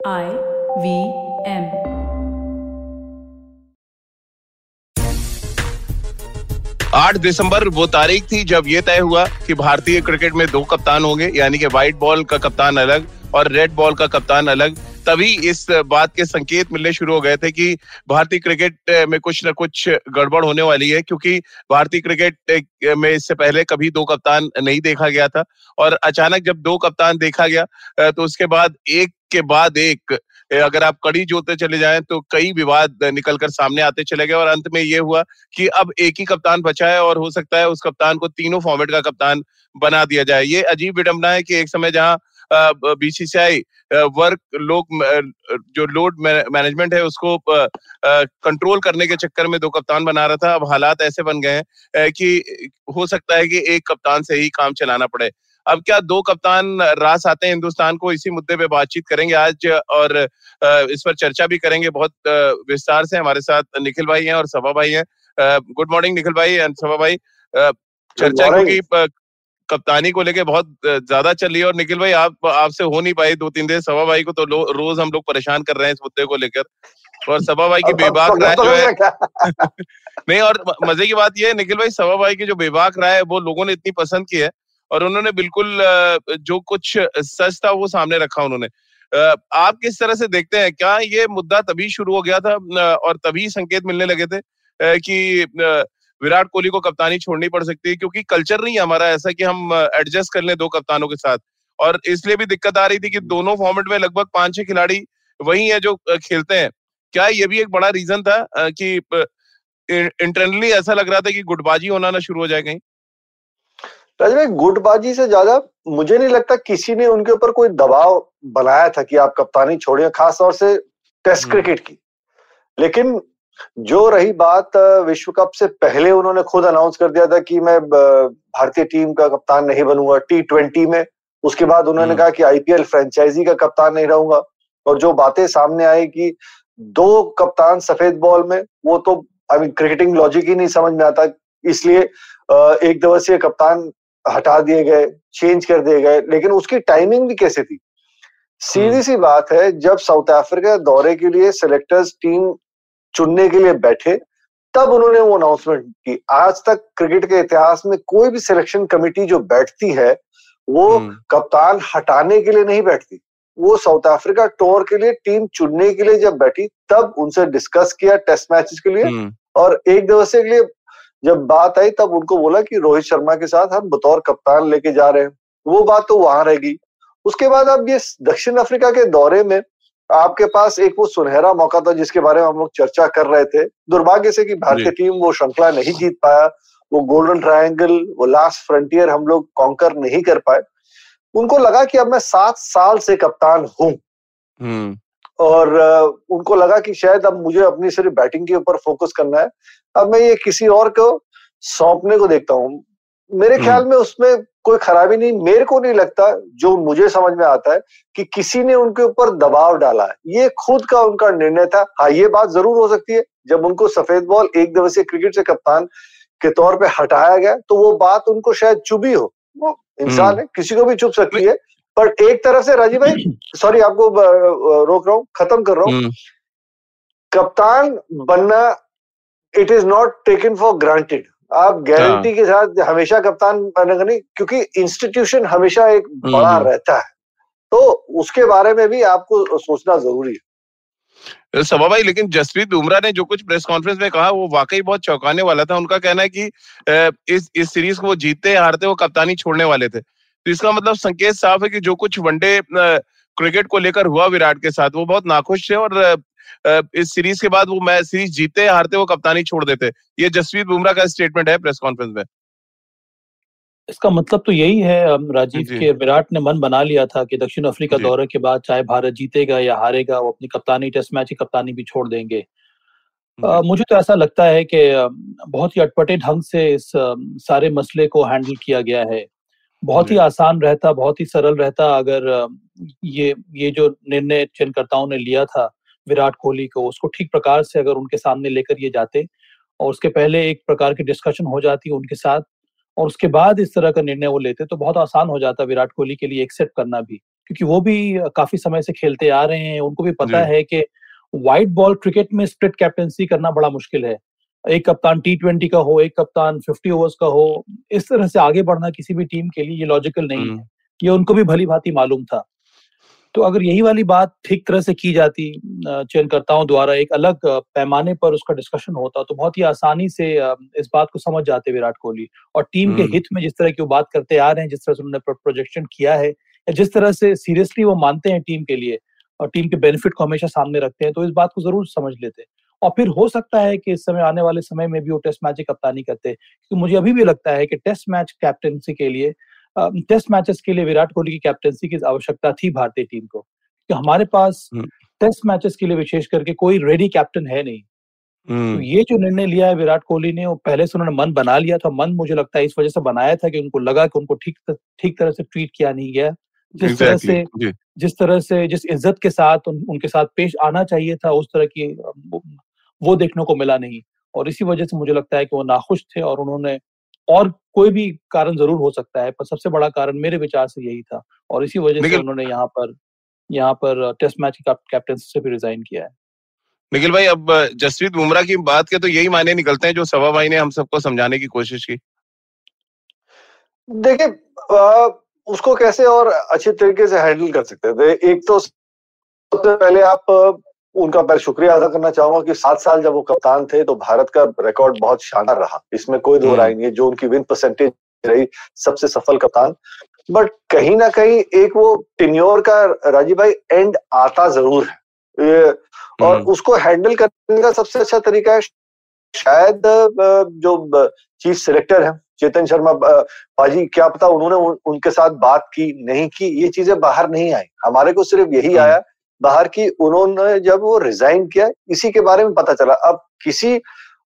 I V M आठ दिसंबर वो तारीख थी जब ये तय हुआ कि भारतीय क्रिकेट में दो कप्तान होंगे, यानी कि व्हाइट बॉल का कप्तान अलग और रेड बॉल का कप्तान अलग। तभी इस बात के संकेत मिलने शुरू हो गए थे कि भारतीय क्रिकेट में कुछ न कुछ गड़बड़ होने वाली है, क्योंकि भारतीय क्रिकेट में इससे पहले कभी दो कप्तान नहीं देखा गया था और अचानक जब दो कप्तान देखा गया तो उसके बाद एक के बाद एक अगर आप कड़ी जोते चले जाएँ तो कई विवाद निकलकर सामने आते चले गए और अंत में ये हुआ कि अब एक ही कप्तान बचा है और हो सकता है उस कप्तान को तीनों फॉर्मेट का कप्तान बना दिया जाए। ये अजीब विडंबना है कि एक समय जहाँ बीसीसीआई वर्क लोग जो लोड मैनेजमेंट है उसको कंट्रोल करने के चक्कर में दो कप्तान बना रहा था। अब हालात ऐसे बन गए हैं कि हो सकता है कि एक कप्तान से ही काम चलाना पड़े। अब क्या दो कप्तान रास आते हैं हिंदुस्तान को? इसी मुद्दे पे बातचीत करेंगे आज और इस पर चर्चा भी करेंगे। बहुत विस्तार से हमारे साथ निखिल भाई हैं और सभा भाई हैं। गुड मॉर्निंग निखिल भाई एंड सभा भाई। चर्चा क्योंकि कप्तानी को लेके बहुत ज़्यादा चल रही है और निखिल भाई आप आपसे हो नहीं पाई दो तीन दिन सभा भाई को तो लो, रोज हम लोग परेशान कर रहे हैं इस मुद्दे को लेकर। और सभा भाई की बेबाक राय जो है नहीं और मज़े की बात यह है निखिल भाई सभा भाई की जो बेबाक राय है वो लोगों ने इतनी पसंद की है और उन्होंने बिल्कुल जो कुछ सच था वो सामने रखा उन्होंने। आप किस तरह से देखते हैं? क्या ये मुद्दा तभी शुरू हो गया था और तभी संकेत मिलने लगे थे कि विराट कोहली को कप्तानी छोड़नी पड़ सकती है क्योंकि कल्चर नहीं है हमारा ऐसा कि हम एडजस्ट कर लें दो कप्तानों के साथ। और इसलिए भी दिक्कत आ रही थी कि दोनों फॉर्मेट में लगभग पाँच छह खिलाड़ी वही है जो खेलते हैं। क्या ये भी एक बड़ा रीजन था कि इंटरनली ऐसा लग रहा था कि गुटबाजी होना ना शुरू हो जाए कहीं? राज भाई गुटबाजी से ज़्यादा मुझे नहीं लगता किसी ने उनके ऊपर कोई दबाव बनाया था कि आप कप्तानी छोड़िए खास तौर से टेस्ट क्रिकेट की। लेकिन जो रही बात विश्व कप से पहले उन्होंने खुद अनाउंस कर दिया था कि मैं भारतीय टीम का कप्तान नहीं बनूँगा टी ट्वेंटी में। उसके बाद उन्होंने कहा कि आईपीएल फ्रेंचाइजी का कप्तान नहीं रहूँगा। और जो बातें सामने आई कि दो कप्तान सफ़ेद बॉल में वो तो आई मीन क्रिकेटिंग लॉजिक ही नहीं समझ में आता। इसलिए एक दिवसीय कप्तान हटा दिए गए चेंज कर दिए गए। लेकिन उसकी टाइमिंग भी कैसे थी? सीधी सी बात है जब साउथ अफ्रीका दौरे के लिए सिलेक्टर्स टीम चुनने के लिए बैठे तब उन्होंने वो अनाउंसमेंट की। आज तक क्रिकेट के इतिहास में कोई भी सिलेक्शन कमेटी जो बैठती है वो कप्तान हटाने के लिए नहीं बैठती। वो साउथ अफ्रीका टूर के लिए टीम चुनने के लिए जब बैठी तब उनसे डिस्कस किया टेस्ट मैचेस के लिए। और एक दिवसीय के लिए जब बात आई तब उनको बोला कि रोहित शर्मा के साथ हम बतौर कप्तान लेके जा रहे हैं। वो बात तो वहाँ रहेगी उसके बाद अब ये दक्षिण अफ्रीका के दौरे में आपके पास एक वो सुनहरा मौका था जिसके बारे में हम लोग चर्चा कर रहे थे। दुर्भाग्य से कि भारतीय टीम वो श्रृंखला नहीं जीत पाया वो गोल्डन ट्रायंगल वो लास्ट फ्रंटियर हम लोग कॉन्कर नहीं कर पाए। उनको लगा कि अब मैं सात साल से कप्तान हूँ। हम्म। और उनको लगा कि शायद अब मुझे अपनी सिर्फ़ बैटिंग के ऊपर फोकस करना है। अब मैं ये किसी और को सौंपने को देखता हूँ। मेरे हम्म। ख्याल में उसमें कोई खराबी नहीं मेरे को नहीं लगता जो मुझे समझ में आता है कि किसी ने उनके ऊपर दबाव डाला है ये खुद का उनका निर्णय था हाँ ये बात ज़रूर हो सकती है जब उनको सफ़ेद बॉल एक दिवसीय क्रिकेट से कप्तान के तौर पे हटाया गया तो वो बात उनको शायद चुभी हो वो इंसान हम्म। है किसी को भी चुप सकती है पर एक तरफ़ से राजीव भाई सॉरी आपको रोक रहा हूँ खत्म कर रहा हूँ हम्म। कप्तान बनना it is not taken for granted आप गारंटी हाँ। के साथ हमेशा कप्तान बनेगा नहीं क्योंकि इंस्टीट्यूशन हमेशा एक हम्म, बड़ा हम्म। रहता है तो उसके बारे में भी आपको सोचना ज़रूरी है सभा भाई लेकिन जसप्रीत बुमराह ने जो कुछ प्रेस कॉन्फ्रेंस में कहा वो वाकई बहुत चौंकाने वाला था उनका कहना है कि इस इस सीरीज़ को वो जीतते हारते वो कप्तानी छोड़ने वाले थे तो इसका मतलब संकेत साफ़ है कि जो कुछ वनडे क्रिकेट को लेकर हुआ विराट के साथ वो बहुत नाखुश थे और इस सीरीज़ के बाद वो मैच सीरीज़ जीते हारते वो कप्तानी छोड़ देते। ये जसवीत बुमराह का स्टेटमेंट है प्रेस कॉन्फ्रेंस में। इसका मतलब तो यही है राजीव के विराट ने मन बना लिया था कि दक्षिण अफ्रीका दौरे के बाद चाहे भारत जीतेगा या हारेगा वो अपनी कप्तानी टेस्ट मैच की कप्तानी भी छोड़ देंगे। आ, मुझे तो ऐसा लगता है कि बहुत ही अटपटे ढंग से इस सारे मसले को हैंडल किया गया है। बहुत ही आसान रहता बहुत ही सरल रहता अगर ये ये जो निर्णय चयनकर्ताओं ने लिया था विराट कोहली को उसको ठीक प्रकार से अगर उनके सामने लेकर ये जाते और उसके पहले एक प्रकार की डिस्कशन हो जाती उनके साथ और उसके बाद इस तरह का निर्णय वो लेते तो बहुत आसान हो जाता विराट कोहली के लिए एक्सेप्ट करना भी। क्योंकि वो भी काफ़ी समय से खेलते आ रहे हैं उनको भी पता है कि व्हाइट बॉल क्रिकेट में स्प्लिट कैप्टनसी करना बड़ा मुश्किल है। एक कप्तान टी ट्वेंटी का हो एक कप्तान फिफ्टी ओवर्स का हो इस तरह से आगे बढ़ना किसी भी टीम के लिए ये लॉजिकल नहीं हम्म। है ये उनको भी भली भांति मालूम था तो अगर यही वाली बात ठीक तरह से की जाती चयनकर्ताओं द्वारा एक अलग पैमाने पर उसका डिस्कशन होता तो बहुत ही आसानी से इस बात को समझ जाते विराट कोहली और टीम के हम्म। हित में जिस तरह की वो बात करते आ रहे हैं जिस तरह से उन्होंने प्रोजेक्शन किया है या जिस तरह से सीरियसली वो मानते हैं टीम के लिए और टीम के बेनिफिट को हमेशा सामने रखते हैं तो इस बात को ज़रूर समझ लेते और फिर हो सकता है कि इस समय आने वाले समय में भी वो टेस्ट मैच की कप्तानी करते। क्योंकि मुझे अभी भी लगता है कि टेस्ट मैच कैप्टनसी के लिए टेस्ट मैचेस के लिए विराट कोहली की कैप्टनसी की आवश्यकता थी भारतीय टीम को। क्योंकि हमारे पास टेस्ट मैचेस के लिए विशेष करके कोई रेडी कैप्टन है नहीं। तो ये जो निर्णय लिया है विराट कोहली ने वो पहले से उन्होंने मन बना लिया था। मन मुझे लगता है इस वजह से बनाया था कि उनको लगा कि उनको ठीक ठीक तरह से ट्रीट किया नहीं गया। जिस exactly. तरह से जिस तरह से जिस इज़्ज़त के साथ उन, उनके साथ पेश आना चाहिए था उस तरह की वो देखने को मिला नहीं। और इसी वजह से मुझे लगता है कि वो नाखुश थे और उन्होंने और कोई भी कारण ज़रूर हो सकता है पर सबसे बड़ा कारण मेरे विचार से यही था और इसी वजह से उन्होंने यहाँ पर यहाँ पर टेस्ट मैच की कैप्टन से भी रिजाइन किया है। निखिल भाई अब जसप्रीत बुमराह की बात के तो यही मायने निकलते हैं जो सवा भाई ने हम सबको समझाने की कोशिश की। देखिए उसको कैसे और अच्छे तरीके से हैंडल कर सकते थे। एक तो सबसे पहले आप उनका मैं शुक्रिया अदा करना चाहूँगा कि सात साल जब वो कप्तान थे तो भारत का रिकॉर्ड बहुत शानदार रहा इसमें कोई दो हम्म। राय नहीं है जो उनकी विन परसेंटेज रही सबसे सफल कप्तान बट कहीं ना कहीं एक वो टिन्योर का राजीव भाई एंड आता ज़रूर है और हम्म। उसको हैंडल करने का सबसे अच्छा तरीका है शायद जो चीफ सिलेक्टर है चेतन शर्मा पाजी क्या पता उन्होंने उनके साथ बात की नहीं की ये चीज़ें बाहर नहीं आई हमारे को सिर्फ़ यही हम्म। आया बाहर की उन्होंने जब वो रिजाइन किया इसी के बारे में पता चला। अब किसी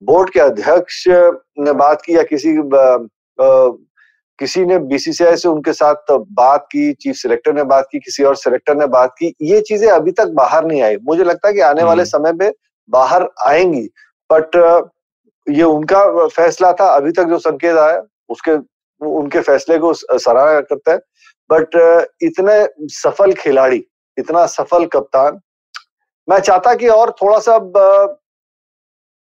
बोर्ड के अध्यक्ष ने बात की या किसी आ, आ, किसी ने बीसीसीआई से उनके साथ बात की चीफ सिलेक्टर ने बात की किसी और सिलेक्टर ने बात की ये चीज़ें अभी तक बाहर नहीं आई। मुझे लगता है कि आने वाले हम्म। समय में बाहर आएँगी बट ये उनका फैसला था। अभी तक जो संकेत आया उसके उनके फैसले को सराहना करता है। बट इतने सफल खिलाड़ी इतना सफल कप्तान। मैं चाहता कि और थोड़ा सा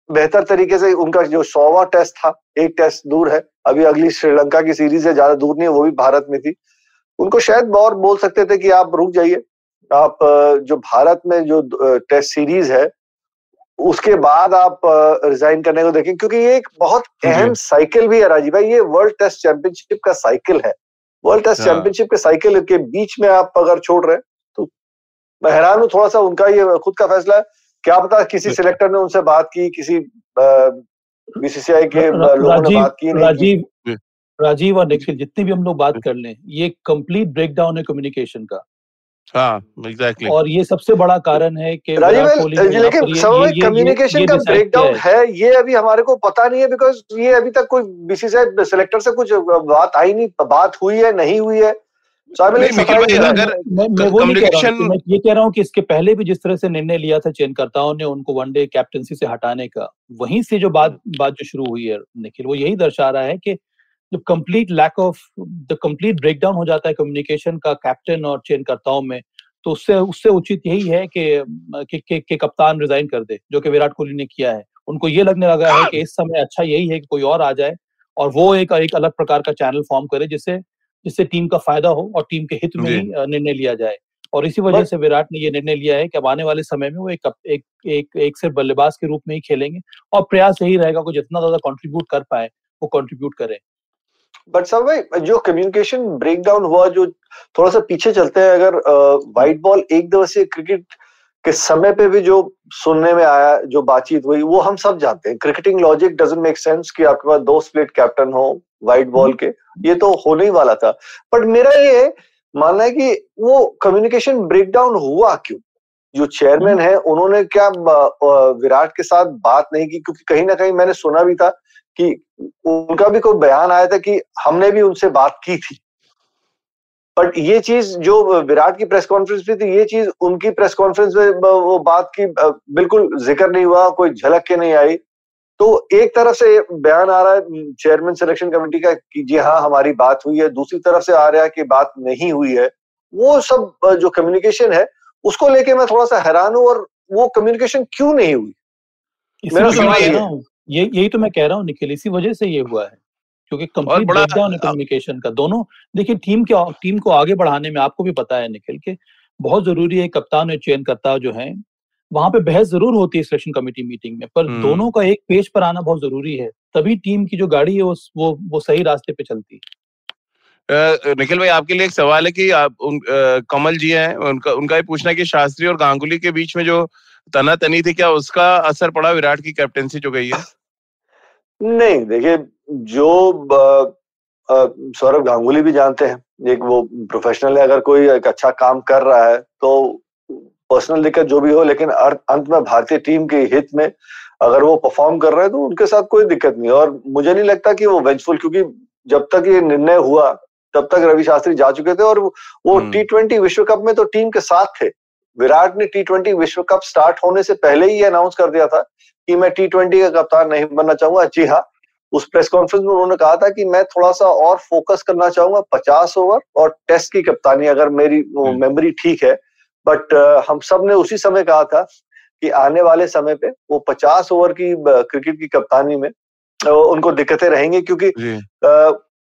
बेहतर तरीके से उनका जो सौवा टेस्ट था एक टेस्ट दूर है। अभी अगली श्रीलंका की सीरीज़ है ज़्यादा दूर नहीं है वो भी भारत में थी। उनको शायद और बोल सकते थे कि आप रुक जाइए। आप जो भारत में जो टेस्ट सीरीज़ है उसके बाद आप रिजाइन करने को देखें क्योंकि ये एक बहुत अहम साइकिल भी है राजीव भाई। ये वर्ल्ड टेस्ट चैंपियनशिप का साइकिल है। वर्ल्ड टेस्ट चैंपियनशिप के साइकिल के बीच में आप अगर छोड़ रहे तो मैं हैरान हूँ थोड़ा सा उनका ये खुद का फैसला है। क्या पता किसी सिलेक्टर ने उनसे बात की किसी बीसीसीआई के लोगों ने बात की राजीव राजीव और निखिल जितनी भी हम लोग बात कर लें ये कंप्लीट ब्रेकडाउन है कम्युनिकेशन का। हाँ exactly. और ये सबसे बड़ा कारण है कि लेकिन कम्युनिकेशन का ब्रेकडाउन है। ये अभी हमारे को पता नहीं है बिकॉज़ ये अभी तक कोई बीसीसीआई सिलेक्टर से कुछ बात आई नहीं बात हुई है नहीं हुई है। मैं हूँ ये कह रहा हूँ कि इसके पहले भी जिस तरह से निर्णय लिया था चयनकर्ताओं ने उनको वनडे कैप्टनसी से हटाने का वहीं से जो बात बात जो शुरू हुई है निखिल वो यही दर्शा रहा है कि जब complete lack of the complete breakdown हो जाता है कम्युनिकेशन का कैप्टन और चयनकर्ताओं में तो उससे उससे उचित यही है कि कि, कि, कि कप्तान रिजाइन कर दे जो कि विराट कोहली ने किया है। उनको ये लगने लगा है कि इस समय अच्छा यही है कि कोई और आ जाए और वो एक एक अलग प्रकार का चैनल फॉर्म करे जिससे जिससे टीम का फ़ायदा हो और टीम के हित में ही निर्णय लिया जाए। और इसी वजह से विराट ने ये निर्णय लिया है कि अब आने वाले समय में वो एक एक एक, एक सिर्फ़ बल्लेबाज के रूप में ही खेलेंगे और प्रयास यही रहेगा कि जितना ज़्यादा कंट्रीब्यूट कर पाए वो कंट्रीब्यूट करें। बट सब भाई जो कम्युनिकेशन ब्रेकडाउन हुआ जो थोड़ा सा पीछे चलते हैं अगर व्हाइट बॉल एक दिवसीय क्रिकेट के समय पे भी जो सुनने में आया जो बातचीत हुई वो हम सब जानते हैं। Cricketing logic doesn't make sense कि आपके पास दो स्प्लिट कैप्टन हो व्हाइट बॉल के ये तो होने ही वाला था। बट मेरा ये मानना है कि वो कम्युनिकेशन ब्रेकडाउन हुआ क्यों? जो चेयरमैन है उन्होंने क्या विराट के साथ बात नहीं की? क्योंकि कहीं ना कहीं मैंने सुना भी था कि उनका भी कोई बयान आया था कि हमने भी उनसे बात की थी। बट ये चीज़ जो विराट की प्रेस कॉन्फ्रेंस में थी ये चीज़ उनकी प्रेस कॉन्फ्रेंस में वो बात की बिल्कुल ज़िक्र नहीं हुआ कोई झलक के नहीं आई। तो एक तरफ़ से बयान आ रहा है चेयरमैन सिलेक्शन कमेटी का कि जी हाँ हमारी बात हुई है। दूसरी तरफ़ से आ रहा है कि बात नहीं हुई है। वो सब जो कम्युनिकेशन है उसको लेके मैं थोड़ा सा हैरान हूँ और वो कम्युनिकेशन क्यों नहीं हुई? मेरा सवाल ये ये यही तो मैं कह रहा हूँ निखिल इसी वजह से ये हुआ है क्योंकि कंप्लीट ब्रेकडाउन है कम्युनिकेशन का। दोनों देखिए टीम के टीम को आगे बढ़ाने में आपको भी पता है निखिल के बहुत ज़रूरी है कप्तान और चयन करता जो है वहाँ पे बहस ज़रूर होती है सिलेक्शन कमेटी मीटिंग में पर हम्म। दोनों का एक पेज पर आना बहुत ज़रूरी है। तभी टीम की जो गाड़ी है वो वो, वो सही रास्ते पे चलती है। निखिल भाई आपके लिए एक सवाल है कि आप उन, आ, कमल जी हैं उनका उनका ये पूछना है कि शास्त्री और गांगुली के बीच में जो तना तनी थी क्या उसका असर पड़ा विराट की कैप्टेंसी जो गई है? नहीं देखिए जो सौरभ गांगुली भी जानते हैं एक वो प्रोफेशनल है अगर कोई एक अच्छा काम कर रहा है तो पर्सनल दिक्कत जो भी हो लेकिन अंत में भारतीय टीम के हित में अगर वो परफॉर्म कर रहे हैं तो उनके साथ कोई दिक्कत नहीं और मुझे नहीं लगता कि वो वेंचफुल क्योंकि जब तक ये निर्णय हुआ तब तक रवि शास्त्री जा चुके थे और वो टी ट्वेंटी विश्व कप में तो टीम के साथ थे। विराट ने टी ट्वेंटी विश्व कप स्टार्ट होने से पहले ही अनाउंस कर दिया था कि मैं टी ट्वेंटी का कप्तान नहीं बनना चाहूँगा। जी हाँ उस प्रेस कॉन्फ्रेंस में उन्होंने कहा था कि मैं थोड़ा सा और फोकस करना चाहूँगा पचास ओवर और टेस्ट की कप्तानी अगर मेरी मेमोरी ठीक है बट हम सबने उसी समय कहा था कि आने वाले समय पे वो पचास ओवर की क्रिकेट की कप्तानी में उनको दिक्कतें रहेंगी क्योंकि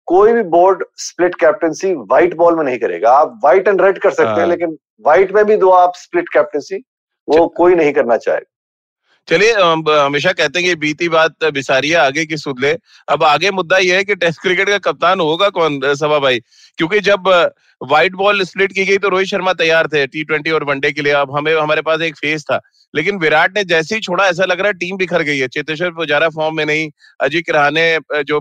कोई भी board split captaincy white ball में नहीं करेगा। आप व्हाइट एंड रेड कर सकते हैं हाँ। लेकिन व्हाइट में भी दो आप स्प्लिट कैप्टनसी वो कोई नहीं करना चाहेगा। चलिए हमेशा कहते हैं कि बीती बात बिसारिए आगे की सुध ले। अब आगे मुद्दा यह है कि टेस्ट क्रिकेट का कप्तान होगा कौन सभा भाई? क्योंकि जब व्हाइट बॉल स्प्लिट की गई तो रोहित शर्मा तैयार थे टी ट्वेंटी और वनडे के लिए। अब हमें, हमारे पास एक फेस था। लेकिन विराट ने जैसे ही छोड़ा, ऐसा लग रहा है टीम बिखर गई है। चेतेश्वर पुजारा फॉर्म में नहीं अजय किराने जो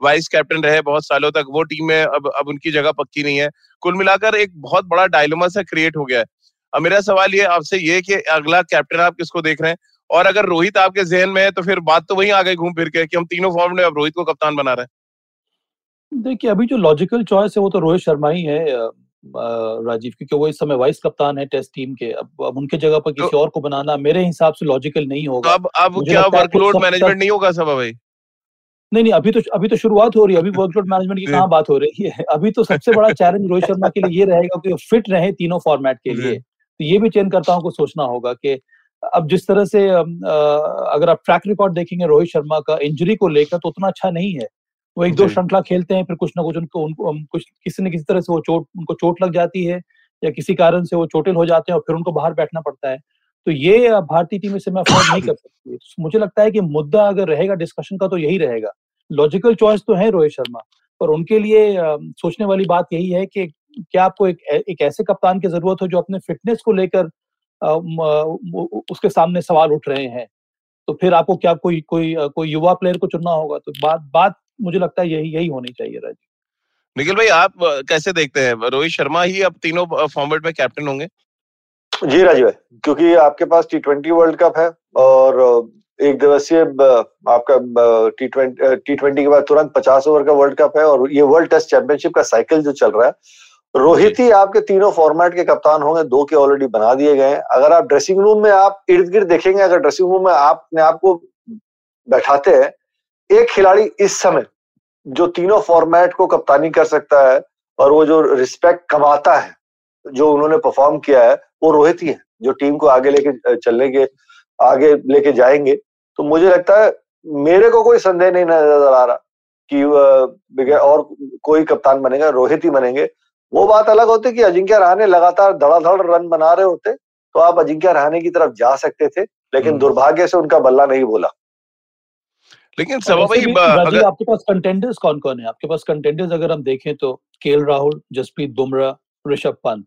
वाइस कैप्टन रहे बहुत सालों तक, वो टीम में अब अब उनकी जगह पक्की नहीं है। कुल मिलाकर एक बहुत बड़ा डायलोमा सा क्रिएट हो गया है। अब मेरा सवाल ये आपसे ये कि अगला कैप्टन आप किसको देख रहे हैं? और अगर रोहित आपके जहन में है तो फिर बात तो वही आ गई घूम फिर के कि हम तीनों फॉर्म में अब रोहित को कप्तान बना रहे हैं। देखिए अभी जो लॉजिकल चॉइस है वो तो रोहित शर्मा ही है राजीव क्योंकि वो इस समय वाइस कप्तान है टेस्ट टीम के। अब अब उनके जगह पर किसी तो, और को बनाना मेरे हिसाब से लॉजिकल नहीं होगा। अब अब क्या वर्कलोड मैनेजमेंट नहीं होगा सब भाई नहीं नहीं अभी तो अभी तो शुरुआत हो रही है। अभी वर्कलोड मैनेजमेंट की कहाँ बात हो रही है? अभी तो सबसे बड़ा चैलेंज रोहित शर्मा के लिए ये रहेगा कि फिट रहे तीनों फॉर्मेट के लिए। तो ये भी चयनकर्ताओं को सोचना होगा कि अब जिस तरह से अगर आप ट्रैक रिकॉर्ड देखेंगे रोहित शर्मा का इंजरी को लेकर तो उतना अच्छा नहीं है। वो एक दो श्रृंखला खेलते हैं फिर कुछ ना कुछ उनको उनको कुछ किसी न किसी तरह से वो चोट उनको चोट लग जाती है या किसी कारण से वो चोटिल हो जाते हैं और फिर उनको बाहर बैठना पड़ता है। तो ये भारतीय टीम से मैं अफोर्ड नहीं कर सकती तो मुझे लगता है कि मुद्दा अगर रहेगा डिस्कशन का तो यही रहेगा। लॉजिकल चॉइस तो है रोहित शर्मा पर उनके लिए सोचने वाली बात यही है कि क्या आपको एक एक ऐसे कप्तान की ज़रूरत हो जो अपने फिटनेस को लेकर उसके सामने सवाल उठ रहे हैं। तो फिर आपको क्या कोई कोई कोई युवा प्लेयर को चुनना होगा? तो बात बात मुझे लगता है यही यही होनी चाहिए राजीव निखिल भाई आप कैसे देखते हैं? रोहित शर्मा ही अब तीनों फॉर्मेट में कैप्टन होंगे? जी राजीव भाई क्योंकि आपके पास टी ट्वेंटी वर्ल्ड कप है और एक दिवसीय आपका टी ट्वेंटी टी ट्वेंटी के बाद तुरंत पचास ओवर का वर्ल्ड कप है और ये वर्ल्ड टेस्ट चैंपियनशिप का साइकिल जो चल रहा है रोहित ही आपके तीनों फॉर्मेट के कप्तान होंगे, दो के ऑलरेडी बना दिए गए हैं। अगर आप ड्रेसिंग रूम में आप इर्द गिर्द देखेंगे, अगर ड्रेसिंग रूम में आपने आपको बैठाते हैं, एक खिलाड़ी इस समय जो तीनों फॉर्मेट को कप्तानी कर सकता है और वो जो रिस्पेक्ट कमाता है, जो उन्होंने परफॉर्म किया है, वो रोहित ही है, जो टीम को आगे लेके चलने के, आगे लेके जाएँगे। तो मुझे लगता है, मेरे को कोई संदेह नहीं नज़र आ रहा कि और कोई कप्तान बनेगा, रोहित ही बनेंगे। वो बात अलग होती कि अजिंक्य रहाने लगातार धड़ाधड़ रन बना रहे होते तो आप अजिंक्य रहाने की तरफ़ जा सकते थे लेकिन हम्म। दुर्भाग्य से उनका बल्ला नहीं बोला। लेकिन सब भाई अगर... आपके पास कंटेंडर्स कौन कौन है? आपके पास कंटेंडर्स अगर हम देखें तो केएल राहुल जसप्रीत बुमराह ऋषभ पंत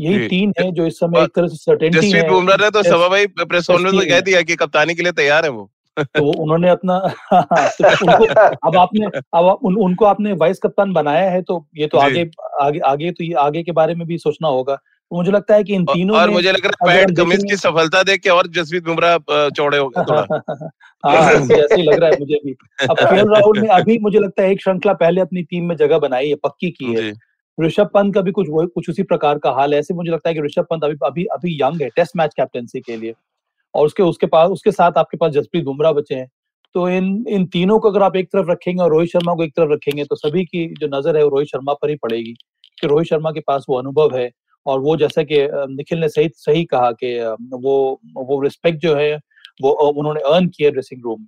यही तीन है जो इस समय एक तरह से सर्टेनिटी है जसप्रीत बुमराह ने तो सभा भाई प्रेस कॉन्फ्रेंस में कह दिया कि कप्तानी के लिए तैयार है वो। तो उन्होंने अपना तो उनको अब आपने अब उन, उनको आपने वाइस कप्तान बनाया है तो ये तो आगे आगे आगे तो ये आगे के बारे में भी सोचना होगा। तो मुझे लगता है कि इन तीनों और मुझे लग रहा है पैट कमिंस की सफलता देख के और जसप्रीत बुमराह चौड़े हो गए थोड़ा। हाँ ऐसे लग रहा है मुझे भी। अब के राहुल ने अभी मुझे लगता है एक श्रृंखला पहले अपनी टीम में जगह बनाई है पक्की की है। ऋषभ पंत का भी कुछ कुछ उसी प्रकार का हाल है ऐसे मुझे लगता है कि ऋषभ पंत अभी अभी अभी यंग है टेस्ट मैच कैप्टनसी के लिए। और उसके उसके पास, उसके साथ आपके पास जसप्रीत बुमराह बचे हैं। तो इन इन तीनों को अगर आप एक तरफ़ रखेंगे और रोहित शर्मा को एक तरफ़ रखेंगे तो सभी की जो नज़र है वो रोहित शर्मा पर ही पड़ेगी कि रोहित शर्मा के पास वो अनुभव है और वो जैसा कि निखिल ने सही सही कहा कि वो वो रिस्पेक्ट जो है, वो उन्होंने अर्न किया ड्रेसिंग रूम में।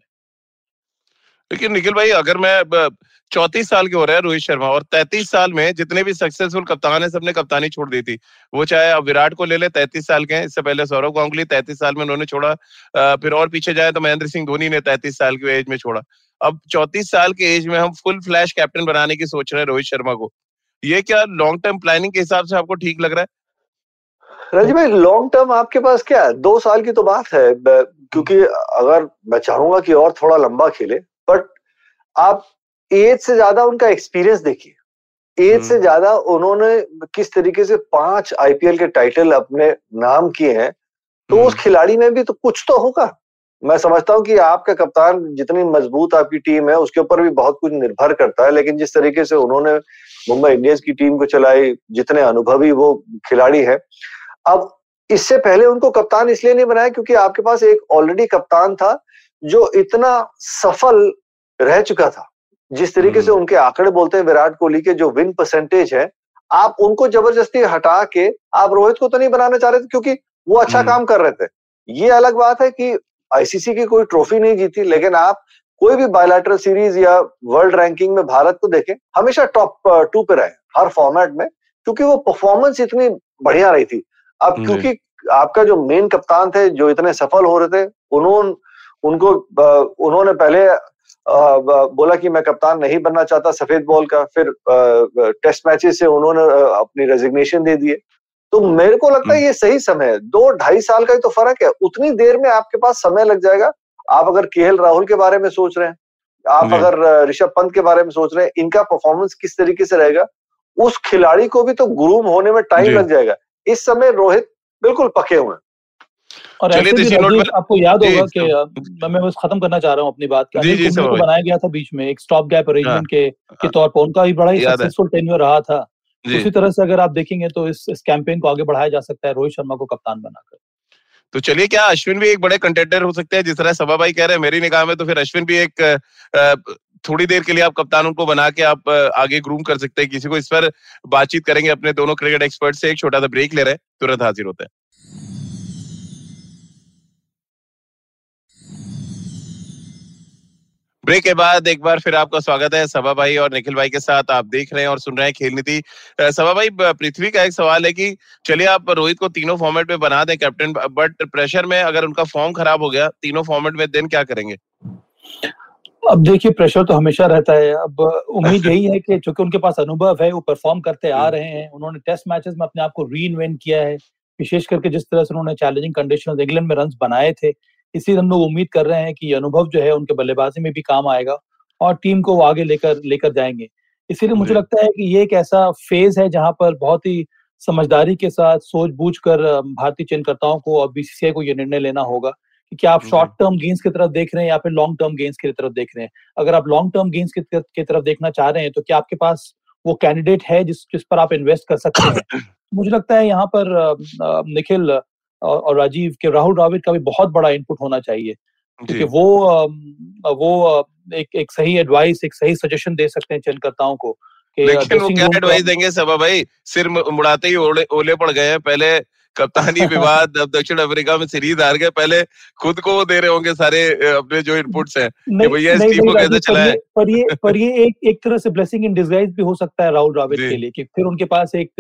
लेकिन निखिल भाई, अगर मैं चौतीस साल के हो रहे हैं रोहित शर्मा और तैतीस साल में जितने भी सक्सेसफुल कप्तान है, सबने कप्तानी छोड़ दी थी। वो चाहे अब विराट को ले ले, तैतीस साल के इससे पहले सौरव गांगुली तैतीस साल में उन्होंने छोड़ा। फिर और पीछे जाए तो महेंद्र सिंह धोनी ने तैतीस साल की एज में छोड़ा। अब चौतीस साल के एज में हम फुल फ्लैश कैप्टन बनाने की सोच रहे हैं रोहित शर्मा को। ये क्या लॉन्ग टर्म प्लानिंग के हिसाब से आपको ठीक लग रहा है? राज़ी भाई लॉन्ग टर्म आपके पास क्या है? दो साल की तो बात है। क्योंकि अगर मैं चाहूँगा कि और थोड़ा लंबा खेले आप एज से ज़्यादा उनका एक्सपीरियंस देखिए एज से हम्म। ज़्यादा उन्होंने किस तरीके से पाँच आईपीएल के टाइटल अपने नाम किए हैं तो उस हम्म। खिलाड़ी में भी तो कुछ तो होगा मैं समझता हूँ कि आपका कप्तान जितनी मज़बूत आपकी टीम है उसके ऊपर भी बहुत कुछ निर्भर करता है लेकिन जिस तरीके से उन्होंने मुंबई इंडियंस की टीम को चलाई जितने अनुभवी वो खिलाड़ी है अब इससे पहले उनको कप्तान इसलिए नहीं बनाया क्योंकि आपके पास एक ऑलरेडी कप्तान था जो इतना सफल रह चुका था जिस तरीके से हम्म। उनके आंकड़े बोलते हैं विराट कोहली के जो विन परसेंटेज है आप उनको ज़बरदस्ती हटा के आप रोहित को तो नहीं बनाना चाह रहे थे क्योंकि वो अच्छा हम्म। काम कर रहे थे ये अलग बात है कि आईसीसी की कोई ट्रॉफी नहीं जीती लेकिन आप कोई भी बायोलैटरल सीरीज़ या वर्ल्ड रैंकिंग में भारत को देखें हमेशा टॉप टू पे रहे हर फॉर्मेट में क्योंकि वो परफॉर्मेंस इतनी बढ़िया रही थी अब क्योंकि आपका जो मेन कप्तान थे जो इतने सफल हो रहे थे उन्होंने उनको उन्होंने पहले बोला कि मैं कप्तान नहीं बनना चाहता सफ़ेद बॉल का फिर टेस्ट मैचेस से उन्होंने अपनी रेजिग्नेशन दे दिए। तो मेरे को लगता है हम्म। ये सही समय है। दो ढाई साल का ही तो फ़र्क है। उतनी देर में आपके पास समय लग जाएगा। आप अगर के राहुल के बारे में सोच रहे हैं आप अगर ऋषभ पंत के बारे में सोच रहे हैं इनका परफॉर्मेंस किस तरीके से रहेगा उस खिलाड़ी को भी तो ग्रूम होने में टाइम लग जाएगा। इस समय रोहित बिल्कुल पके हुए हैं। और ऐसे भी आपको याद होगा कि मैं बस खत्म करना चाह रहा हूँ अपनी बात। को बनाया गया था बीच में एक स्टॉप गैप अरेंजमेंट के के तौर पर। उनका भी बड़ा ही सक्सेसफुल टेन्योर रहा था। उसी तरह से अगर आप देखेंगे तो इस इस कैंपेन को आगे बढ़ाया जा सकता है रोहित शर्मा को कप्तान बनाकर। तो चलिए क्या अश्विन भी एक बड़े कंटेंडर हो सकते हैं? जिस तरह सभा भाई कह रहे हैं मेरी निगाह में तो फिर अश्विन भी एक थोड़ी देर के लिए आप कप्तान उनको बना के आप आगे ग्रूम कर सकते हैं। किसी को इस पर बातचीत करेंगे अपने दोनों क्रिकेट एक्सपर्ट से। एक छोटा सा ब्रेक ले रहे हैं। तुरंत हाजिर होते हैं। ब्रेक के बाद एक बार फिर आपका स्वागत है सभा भाई और निखिल भाई के साथ। आप देख रहे हैं और सुन रहे हैं खेल नीति। सभा भाई पृथ्वी का एक सवाल है कि चलिए आप रोहित को तीनों फॉर्मेट में बना दें कैप्टन बट प्रेशर में अगर उनका फॉर्म खराब हो गया तीनों फॉर्मेट में देन क्या करेंगे? अब देखिए प्रेशर तो हमेशा रहता है। अब उम्मीद यही है कि चूँकि उनके पास अनुभव है वो परफॉर्म करते आ हम्म। रहे हैं उन्होंने टेस्ट मैचेस में अपने आप को री किया है। विशेष करके जिस तरह से उन्होंने चैलेंजिंग कंडीशन इंग्लैंड में रन बनाए थे इसलिए हम लोग उम्मीद कर रहे हैं कि अनुभव जो है उनके बल्लेबाजी में भी काम आएगा और टीम को वो आगे लेकर लेकर जाएँगे। इसीलिए मुझे लगता है कि ये एक ऐसा फ़ेज़ है जहाँ पर बहुत ही समझदारी के साथ सोच बूझ कर भारतीय चयनकर्ताओं को और बीसीसीआई को ये निर्णय लेना होगा कि क्या आप शॉर्ट टर्म गेम्स की तरफ़ देख रहे हैं या फिर लॉन्ग टर्म गेम्स की तरफ़ देख रहे हैं। अगर आप लॉन्ग टर्म गेम्स की तरफ़ देखना चाह रहे हैं तो क्या आपके पास वो कैंडिडेट है जिस जिस पर आप इन्वेस्ट कर सकते हैं? मुझे लगता है यहाँ पर निखिल और राजीव के राहुल द्राविड का भी बहुत बड़ा इनपुट होना चाहिए। क्योंकि वो वो एक एक सही एडवाइस एक सही सजेशन दे सकते हैं चयनकर्ताओं को लेकिन वो क्या एडवाइस देंगे? सबा भाई सिर मुड़ाते ही ओले ओले पड़ गए पहले कप्तानी विवाद अब दक्षिण अफ्रीका में सीरीज़ हार गए। पहले खुद को वो दे रहे होंगे सारे अपने जो इनपुट्स हैं कि भैया इस टीम को कैसे चलाएँ? पर ये पर ये एक एक तरह से ब्लेसिंग इन डिसगाइज भी हो सकता है राहुल द्राविड के लिए कि फिर उनके पास एक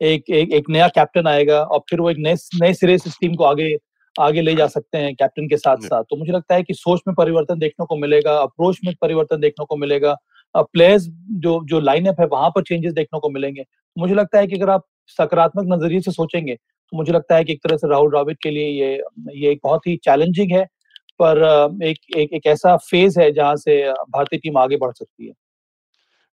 एक एक एक नया कैप्टन आएगा और फिर वो एक नए नए सिरे से टीम को आगे आगे ले जा सकते हैं कैप्टन के साथ साथ। तो मुझे लगता है कि सोच में परिवर्तन देखने को मिलेगा अप्रोच में परिवर्तन देखने को मिलेगा प्लेयर्स जो जो लाइनअप है वहाँ पर चेंजेस देखने को मिलेंगे। मुझे लगता है कि अगर आप सकारात्मक नज़रिए से सोचेंगे तो मुझे लगता है कि एक तरह से राहुल द्राविड के लिए ये ये एक बहुत ही चैलेंजिंग है पर एक एक, एक ऐसा फ़ेज़ है जहाँ से भारतीय टीम आगे बढ़ सकती है।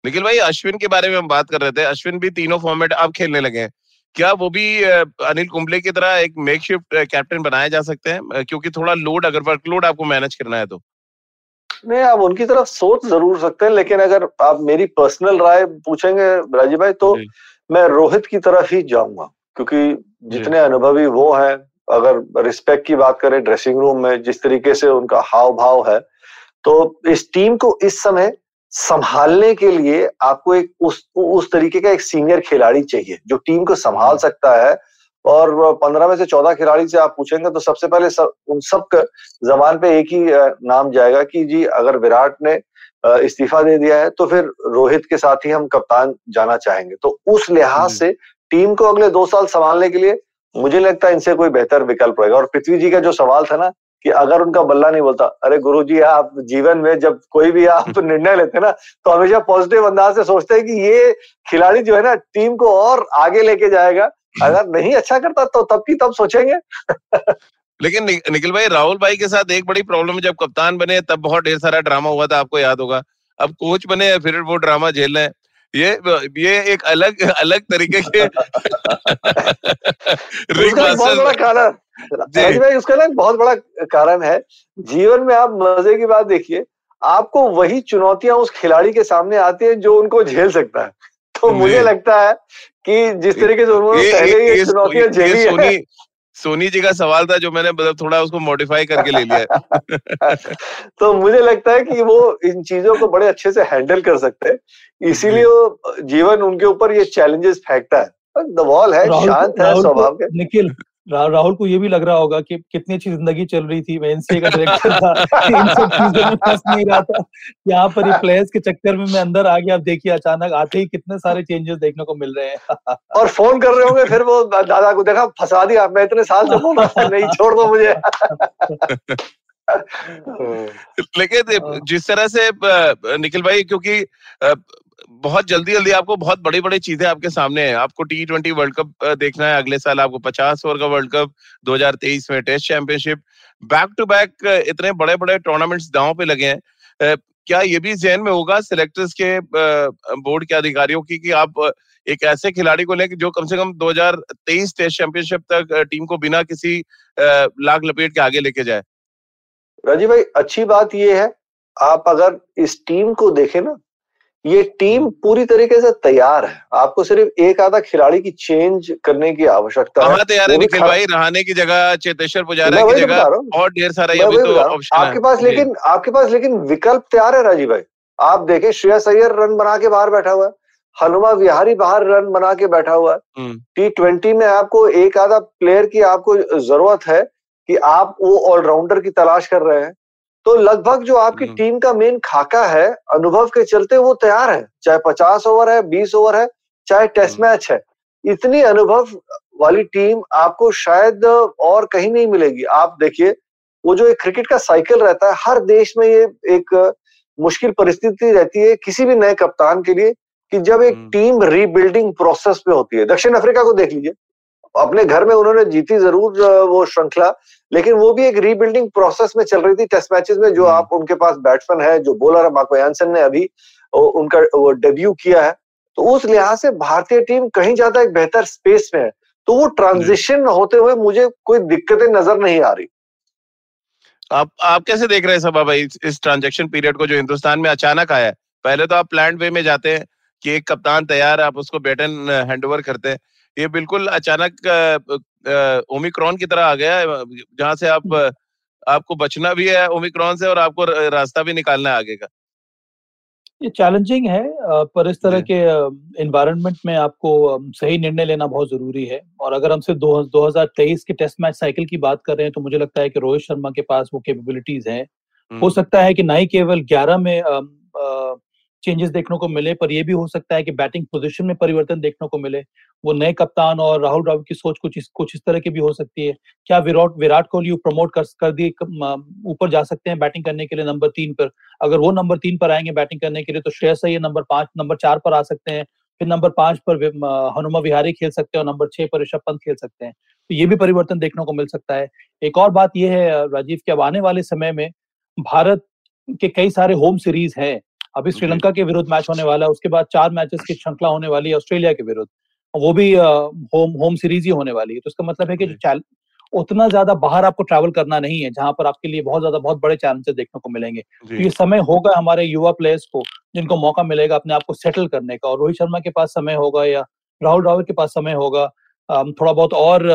निखिल भाई अश्विन के बारे में हम बात कर रहे थे। अश्विन भी तीनों फॉर्मेट अब खेलने लगे हैं। क्या वो भी अनिल कुंबले की तरह एक मेक शिफ्ट कैप्टन बनाए जा सकते हैं? क्योंकि थोड़ा लोड अगर वर्कलोड आपको मैनेज करना है तो। नहीं आप उनकी तरफ़ सोच ज़रूर सकते हैं लेकिन अगर आप मेरी पर्सनल राय पूछेंगे राजीव भाई तो मैं रोहित की तरफ़ ही जाऊँगा क्योंकि जितने अनुभवी वो हैं अगर रिस्पेक्ट की बात करें ड्रेसिंग रूम में जिस तरीके से उनका हाव भाव है तो इस टीम को इस समय संभालने के लिए आपको एक उस उस तरीके का एक सीनियर खिलाड़ी चाहिए जो टीम को संभाल। सकता है और पंद्रह में से चौदह खिलाड़ी से आप पूछेंगे तो सबसे पहले सब उन सब जबान पे एक ही नाम जाएगा कि जी अगर विराट ने इस्तीफा दे दिया है तो फिर रोहित के साथ ही हम कप्तान जाना चाहेंगे तो उस लिहाज हम्म। से टीम को अगले दो साल संभालने के लिए मुझे लगता है इनसे कोई बेहतर विकल्प रहेगा और पृथ्वी जी का जो सवाल था ना कि अगर उनका बल्ला नहीं बोलता अरे गुरु जी आप जीवन में जब कोई भी आप निर्णय लेते हैं ना तो हमेशा पॉजिटिव अंदाज से सोचते हैं कि ये खिलाड़ी जो है ना टीम को और आगे लेके जाएगा। अगर नहीं अच्छा करता तो तब की तब सोचेंगे। लेकिन निखिल भाई राहुल भाई के साथ एक बड़ी प्रॉब्लम जब कप्तान बने तब बहुत ढेर सारा ड्रामा हुआ था आपको याद होगा। अब कोच बने फिर वो ड्रामा झेल रहे हैं। ये ये एक अलग अलग तरीके के बहुत बड़ा कारण भाई उसका ना बहुत बड़ा कारण है। जीवन में आप मज़े की बात देखिए आपको वही चुनौतियाँ उस खिलाड़ी के सामने आती है जो उनको झेल सकता है। तो मुझे लगता है कि जिस तरीके से उन्होंने पहले ये चुनौतियाँ झेली है सोनी जी का सवाल था जो मैंने मतलब थोड़ा उसको मॉडिफाई करके ले लिया तो मुझे लगता है कि वो इन चीज़ों को बड़े अच्छे से हैंडल कर सकते हैं। इसीलिए वो जीवन उनके ऊपर ये चैलेंजेस फेंकता है। द वॉल है शांत है स्वभाव के। निखिल रा, राहुल को ये भी लग रहा होगा कि कितनी अच्छी ज़िंदगी चल रही थी मैं एनसीए का डायरेक्टर था इन सब चीज़ों में फंस नहीं रहा था। यहाँ पर ही प्लेयर्स के चक्कर में मैं अंदर आ गया आप देखिए अचानक आते ही कितने सारे चेंजेस देखने को मिल रहे हैं। और फ़ोन कर रहे होंगे फिर वो दादा को देखा फंसा दिया मैं इतने साल से नहीं छोड़ दो मुझे। लेकिन जिस तरह से निखिल भाई क्योंकि बहुत जल्दी जल्दी आपको बहुत बड़ी बड़ी चीज़ें आपके सामने हैं। आपको टी ट्वेंटी वर्ल्ड कप देखना है अगले साल आपको पचास ओवर का वर्ल्ड कप 2023 में test championship. Back to back इतने बड़े बड़े टूर्नामेंट्स दांव पे लगे हैं। क्या ये भी जहन में होगा सिलेक्टर्स के बोर्ड के अधिकारियों की कि आप एक ऐसे खिलाड़ी को लेकर जो कम से कम 2023 टेस्ट चैंपियनशिप तक टीम को बिना किसी लाग लपेट के आगे लेके जाए? राजीव भाई, अच्छी बात ये है, आप अगर इस टीम को देखें ना ये टीम। पूरी तरीके से तैयार है। आपको सिर्फ़ एक आधा खिलाड़ी की चेंज करने की आवश्यकता है। तैयार है निखिल भाई? रहाने की जगह चेतेश्वर पुजारा की तो जगह और ढेर सारा ये तो ऑप्शन आपके पास लेकिन आपके पास लेकिन विकल्प तैयार है राजीव भाई। आप देखें श्रेयस अय्यर रन बना के बाहर बैठा हुआ है। हनुमा विहारी बाहर रन बना के बैठा हुआ है। T hmm. ट्वेंटी में आपको एक आधा प्लेयर की आपको ज़रूरत है कि आप वो ऑलराउंडर की तलाश कर रहे हैं। तो लगभग जो आपकी हम्म। टीम का मेन खाका है अनुभव के चलते वो तैयार है चाहे पचास ओवर है बीस ओवर है चाहे टेस्ट मैच हम्म। है इतनी अनुभव वाली टीम आपको शायद और कहीं नहीं मिलेगी आप देखिए वो जो एक क्रिकेट का साइकिल रहता है हर देश में ये एक मुश्किल परिस्थिति रहती है किसी भी नए कप्तान के लिए कि जब एक टीम रीबिल्डिंग प्रोसेस में होती है दक्षिण अफ्रीका को देख लीजिए अपने घर में उन्होंने जीती ज़रूर वो श्रृंखला लेकिन वो भी एक रीबिल्डिंग प्रोसेस में चल रही थी टेस्ट मैचेस में जो हम्म। आप उनके पास बैट्समैन है जो बॉलर है मार्को यानसन ने अभी उनका वो डेब्यू किया है। तो उस लिहाज से भारतीय टीम कहीं ज़्यादा एक बेहतर स्पेस में है। तो वो ट्रांजिशन होते हुए मुझे कोई दिक्कतें नज़र नहीं आ रही। आप आप कैसे देख रहे हैं सब भाई इस ट्रांजेक्शन पीरियड को जो हिंदुस्तान में अचानक आया है? पहले तो आप प्लान वे में जाते हैं कि एक कप्तान तैयार है आप उसको बैटन हैंड ओवर करते हैं। ये बिल्कुल अचानक ओमिक्रॉन की तरह आ गया है जहाँ से आप आपको बचना भी है ओमिक्रॉन से और आपको रास्ता भी निकालना है आगे का। ये चैलेंजिंग है पर इस तरह के एनवायरनमेंट में आपको सही निर्णय लेना बहुत ज़रूरी है और अगर हम सिर्फ़ दो, 2023 के टेस्ट मैच साइकिल की बात कर रहे हैं तो मुझे लगता है कि रोहित शर्मा के पास वो कैपेबिलिटीज हैं। हो सकता है कि ना ही केवल 11 में चेंजेस देखने को मिले, पर यह भी हो सकता है कि बैटिंग पोजीशन में परिवर्तन देखने को मिले। वो नए कप्तान और राहुल द्रविड़ की सोच कुछ इस कुछ इस तरह की भी हो सकती है। क्या विराट विराट कोहली प्रमोट कर कर दिए ऊपर जा सकते हैं बैटिंग करने के लिए नंबर तीन पर? अगर वो नंबर तीन पर आएँगे बैटिंग करने के लिए तो श्रेयस अय्यर नंबर पाँच नंबर चार पर आ सकते हैं। फिर नंबर पाँच पर हनुमा विहारी खेल सकते हैं और नंबर छह पर ऋषभ पंत खेल सकते हैं। तो ये भी परिवर्तन देखने को मिल सकता है। एक और बात यह है, राजीव, की अब आने वाले समय में भारत के कई सारे होम सीरीज़ हैं। अभी श्रीलंका के विरुद्ध मैच होने वाला है उसके बाद चार मैचेस की श्रृंखला होने वाली है ऑस्ट्रेलिया के विरुद्ध। वो भी होम होम सीरीज़ ही होने वाली है। तो इसका मतलब है कि उतना ज़्यादा बाहर आपको ट्रैवल करना नहीं है जहाँ पर आपके लिए बहुत ज़्यादा बहुत बड़े चैलेंजेस देखने को मिलेंगे। तो ये समय होगा हमारे युवा प्लेयर्स को जिनको मौका मिलेगा अपने आप को सेटल करने का। और रोहित शर्मा के पास समय होगा या राहुल द्राविड के पास समय होगा थोड़ा बहुत और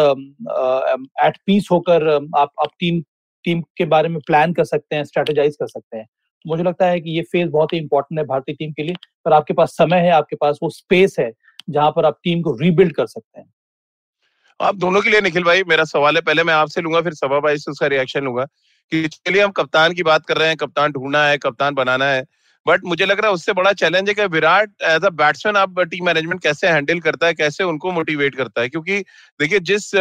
एट पीस होकर आप आप टीम टीम के बारे में प्लान कर सकते हैं स्ट्रेटेजाइज कर सकते हैं। मुझे लगता है कि ये फ़ेज़ बहुत ही इंपॉर्टेंट है भारतीय टीम के लिए, पर आपके पास समय है, आपके पास वो स्पेस है, जहाँ पर आप टीम को रीबिल्ड कर सकते हैं। आप दोनों के लिए निखिल भाई, मेरा सवाल है, पहले मैं आपसे लूँगा, फिर सभा भाई से उसका रिएक्शन लूँगा कि चलिए हम कप्तान की बात कर रहे हैं, कप्तान ढूंढना है, कप्तान बनाना है बट मुझे लग रहा है उससे बड़ा चैलेंज है कि विराट एज अ बैट्समैन आप टीम मैनेजमेंट कैसे हैंडल करता है, कैसे उनको मोटिवेट करता है? क्योंकि देखिए, जिस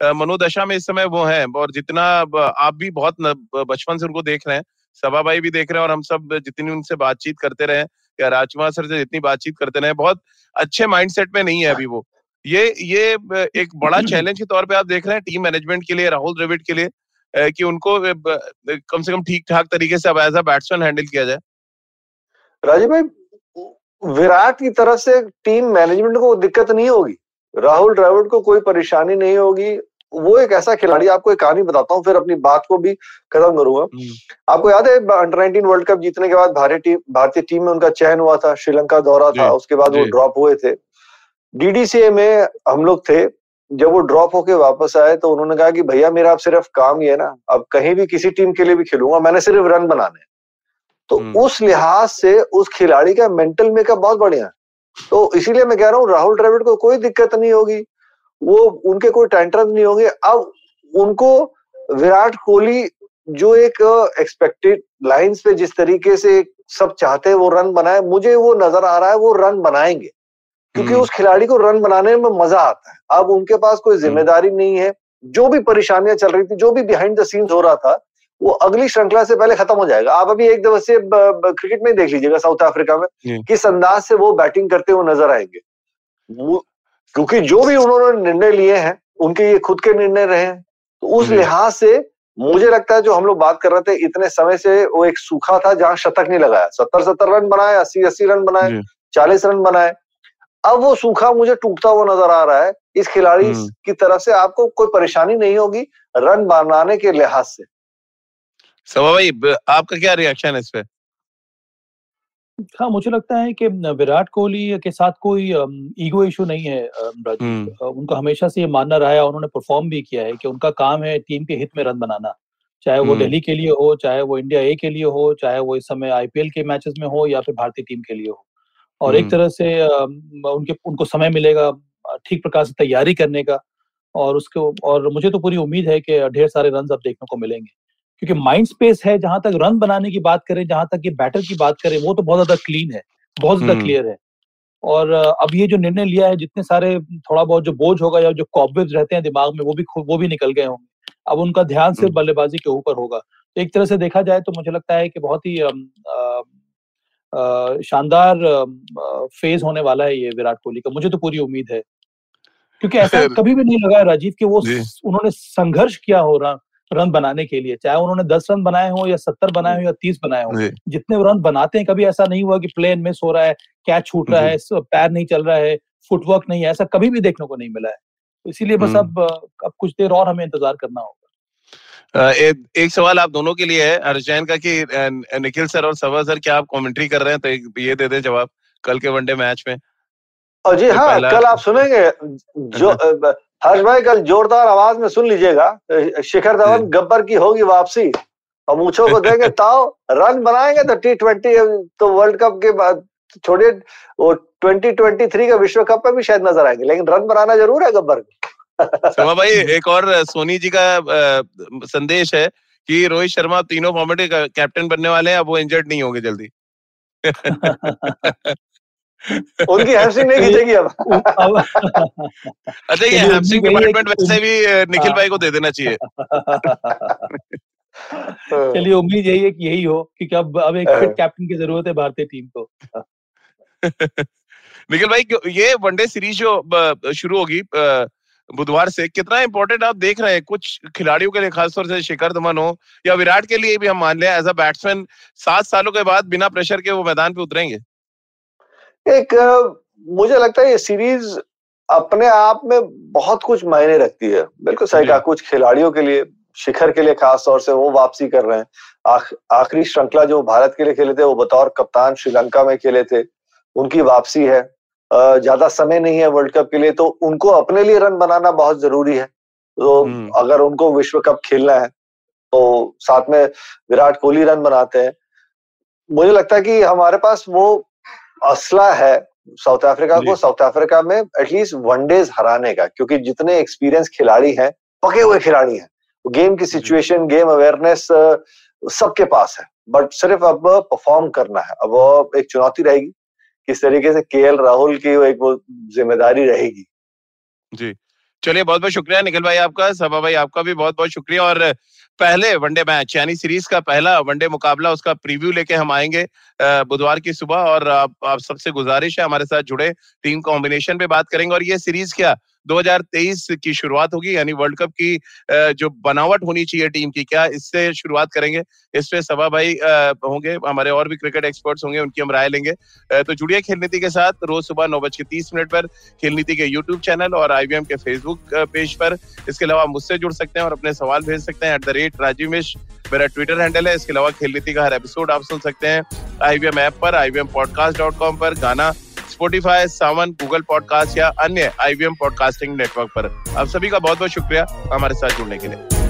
मनोदशा में इस समय वो है, और जितना आप भी बहुत बचपन से उनको देख रहे हैं सभा भाई भी देख रहे हैं और हम सब जितनी उनसे बातचीत करते रहे या राजकुमार सर से जितनी बातचीत करते रहे बहुत अच्छे माइंडसेट में नहीं है अभी वो। ये ये एक बड़ा चैलेंज के तौर पे आप देख रहे हैं टीम मैनेजमेंट के लिए राहुल द्रविड़ के लिए कि उनको कम से कम ठीक ठाक तरीके से अब एज अ बैट्समैन हैंडल किया जाए। राजीव भाई विराट की तरफ़ से टीम मैनेजमेंट को दिक्कत नहीं होगी। राहुल द्रविड़ को कोई परेशानी नहीं होगी। वो एक ऐसा खिलाड़ी आपको एक कहानी बताता हूँ फिर अपनी बात को भी खत्म करूँगा। हम्म। आपको याद है अंडर नाइनटीन वर्ल्ड कप जीतने के बाद भारतीय टीम भारतीय टीम में उनका चयन हुआ था श्रीलंका दौरा था उसके बाद वो ड्रॉप हुए थे। डीडीसीए में हम लोग थे जब वो ड्रॉप होके वापस आए तो उन्होंने कहा कि भैया मेरा अब सिर्फ़ काम ही है ना अब कहीं भी किसी टीम के लिए भी खेलूँगा मैंने सिर्फ़ रन बनाने तो हम्म। उस लिहाज से उस खिलाड़ी का मेंटल मेकअप बहुत बढ़िया है। तो इसीलिए मैं कह रहा हूँ राहुल द्रविड़ को कोई दिक्कत नहीं होगी। वो उनके कोई टेंटर नहीं होंगे। अब उनको विराट कोहली जो एक एक्सपेक्टेड लाइंस पे जिस तरीके से सब चाहते हैं वो रन बनाए मुझे वो नज़र आ रहा है वो रन बनाएँगे। क्योंकि हम्म। उस खिलाड़ी को रन बनाने में मज़ा आता है। अब उनके पास कोई हम्म। ज़िम्मेदारी नहीं है। जो भी परेशानियाँ चल रही थी जो भी बिहाइंड द सीन्स हो रहा था वो अगली श्रृंखला से पहले खत्म हो जाएगा। आप अभी एक दिवसीय क्रिकेट में देख लीजिएगा साउथ अफ्रीका में। किस अंदाज से वो बैटिंग करते हुए नज़र आएँगे। क्योंकि जो भी उन्होंने निर्णय लिए हैं उनके ये खुद के निर्णय रहे हैं। तो उस लिहाज से मुझे लगता है जो हम लोग बात कर रहे थे इतने समय से वो एक सूखा था जहाँ शतक नहीं लगाया। सत्तर सत्तर रन बनाए अस्सी अस्सी रन बनाए चालीस रन बनाए। अब वो सूखा मुझे टूटता हुआ नज़र आ रहा है। इस खिलाड़ी हम्म। की तरफ़ से आपको कोई परेशानी नहीं होगी रन बनाने के लिहाज से। सवा भाई आपका क्या रिएक्शन है इस पे? हाँ मुझे लगता है कि विराट कोहली के साथ कोई ईगो इशू नहीं है। उनका हमेशा से ये मानना रहा है उन्होंने परफॉर्म भी किया है कि उनका काम है टीम के हित में रन बनाना चाहे वो। दिल्ली के लिए हो चाहे वो इंडिया ए के लिए हो चाहे वो इस समय आईपीएल के मैचेस में हो या फिर भारतीय टीम के लिए हो और एक। तरह से उनके उनको समय मिलेगा ठीक प्रकार से तैयारी करने का और उसको और मुझे तो पूरी उम्मीद है कि ढेर सारे रन अब देखने को मिलेंगे क्योंकि माइंड स्पेस है जहाँ तक रन बनाने की बात करें जहाँ तक ये बैटर की बात करें वो तो बहुत ज़्यादा क्लीन है बहुत ज़्यादा क्लियर हम्म। है। और अब ये जो निर्णय लिया है जितने सारे थोड़ा बहुत जो बोझ होगा या जो कॉबेज रहते हैं दिमाग में वो भी वो भी निकल गए होंगे। अब उनका ध्यान सिर्फ़ हम्म। बल्लेबाजी के ऊपर होगा। तो एक तरह से देखा जाए तो मुझे लगता है कि बहुत ही शानदार फ़ेज़ होने वाला है ये विराट कोहली का। मुझे तो पूरी उम्मीद है। क्योंकि ऐसा कभी भी नहीं लगा राजीव कि वो उन्होंने संघर्ष किया हो रहा। रन बनाने के लिए चाहे उन्होंने दस रन बनाए हो या सत्तर बनाए हो या तीस बनाए हो जितने रन बनाते हैं कभी ऐसा नहीं हुआ कि प्लेन मिस हो रहा है कैच छूट रहा है पैर नहीं चल रहा है फुटवर्क नहीं है ऐसा कभी भी देखने को नहीं मिला है। तो इसीलिए बस अब अब कुछ देर और हमें इंतज़ार करना होगा। ए, एक सवाल आप दोनों के लिए है अर्जैन का कि निखिल सर और सवा सर क्या आप कमेंट्री कर रहे हैं? तो ये दे दें जवाब कल के वनडे मैच में। और जी हाँ कल आप सुनेंगे जो हर्ष भाई कल जोरदार आवाज़ में सुन लीजिएगा। शिखर धवन गब्बर की होगी वापसी और मूछों को देंगे ताओ रन बनाएँगे तो टी ट्वेंटी तो वर्ल्ड कप के बाद छोड़िए वो ट्वेंटी ट्वेंटी थ्री का विश्व कप में भी शायद नज़र आएँगे लेकिन रन बनाना ज़रूर है गब्बर को। भाई एक और सोनी जी का संदेश है कि रोहित शर्मा तीनों फॉर्मेट के कैप्टन बनने वाले हैं अब वो इंजर्ड नहीं होंगे जल्दी। उनकी हैमस्ट्रिंग नहीं खींचेगी अब। अच्छा ये हैमस्ट्रिंग डिपार्टमेंट वैसे भी निखिल भाई को दे देना चाहिए। चलिए उम्मीद यही है कि यही हो क्योंकि अब अब एक फिट कैप्टन की ज़रूरत है भारतीय टीम को। निखिल भाई ये वनडे सीरीज़ जो शुरू होगी बुधवार से कितना इंपॉर्टेंट आप देख रहे हैं? कुछ खिलाड़ियों के लिए खासतौर से शिखर धवन हो या विराट के लिए भी हम मान लें एज अ बैट्समैन सात सालों के बाद बिना प्रेशर के वो मैदान पे उतरेंगे? एक मुझे लगता है ये सीरीज़ अपने आप में बहुत कुछ मायने रखती है। बिल्कुल सही कहा कुछ खिलाड़ियों के लिए शिखर के लिए खास तौर से वो वापसी कर रहे हैं। आखिरी श्रृंखला जो भारत के लिए खेले थे वो बतौर कप्तान श्रीलंका में खेले थे उनकी वापसी है। ज़्यादा समय नहीं है वर्ल्ड कप के लिए तो उनको अपने लिए रन बनाना बहुत ज़रूरी है। तो। अगर उनको विश्व कप खेलना है तो साथ में विराट कोहली रन बनाते हैं। मुझे लगता है कि हमारे पास वो असला है साउथ अफ्रीका को। साउथ अफ्रीका में एटलीस्ट वनडेज हराने का क्योंकि जितने एक्सपीरियंस खिलाड़ी हैं पके हुए खिलाड़ी हैं। गेम की सिचुएशन गेम अवेयरनेस सबके पास है। बट सिर्फ़ अब परफॉर्म करना है। अब एक चुनौती रहेगी किस तरीके से के राहुल की एक वो ज़िम्मेदारी रहेगी। जी। चलिए बहुत बहुत शुक्रिया निखिल भाई आपका सभा भाई आपका भी बहुत बहुत शुक्रिया और पहले वनडे मैच यानी सीरीज़ का पहला वनडे मुकाबला उसका प्रीव्यू लेके हम आएँगे बुधवार की सुबह और आप, आप सबसे गुजारिश है हमारे साथ जुड़े टीम कॉम्बिनेशन पे बात करेंगे और ये सीरीज़ क्या 2023 की शुरुआत होगी, यानी वर्ल्ड कप की जो बनावट होनी चाहिए टीम की, क्या इससे शुरुआत करेंगे? इस पे सभा भाई होंगे, हमारे और भी क्रिकेट एक्सपर्ट्स होंगे, उनकी हम राय लेंगे। तो जुड़िए खेल नीति के साथ, रोज सुबह नौ बज के तीस मिनट पर खेल नीति के यूट्यूब चैनल और आईवीएम के फेसबुक पेज पर। इसके अलावा मुझसे जुड़ सकते हैं और अपने सवाल भेज सकते हैं एट द रेट राजीव मिश मेरा ट्विटर हैंडल है, इसके अलावा खेल नीति का हर एपिसोड आप सुन सकते हैं आईवीएम ऐप पर आईवीएम पॉडकास्ट डॉट कॉम पर, गाना स्पोटीफाई सावन गूगल पॉडकास्ट या अन्य आईवीएम पॉडकास्टिंग नेटवर्क पर। आप सभी का बहुत बहुत शुक्रिया हमारे साथ जुड़ने के लिए।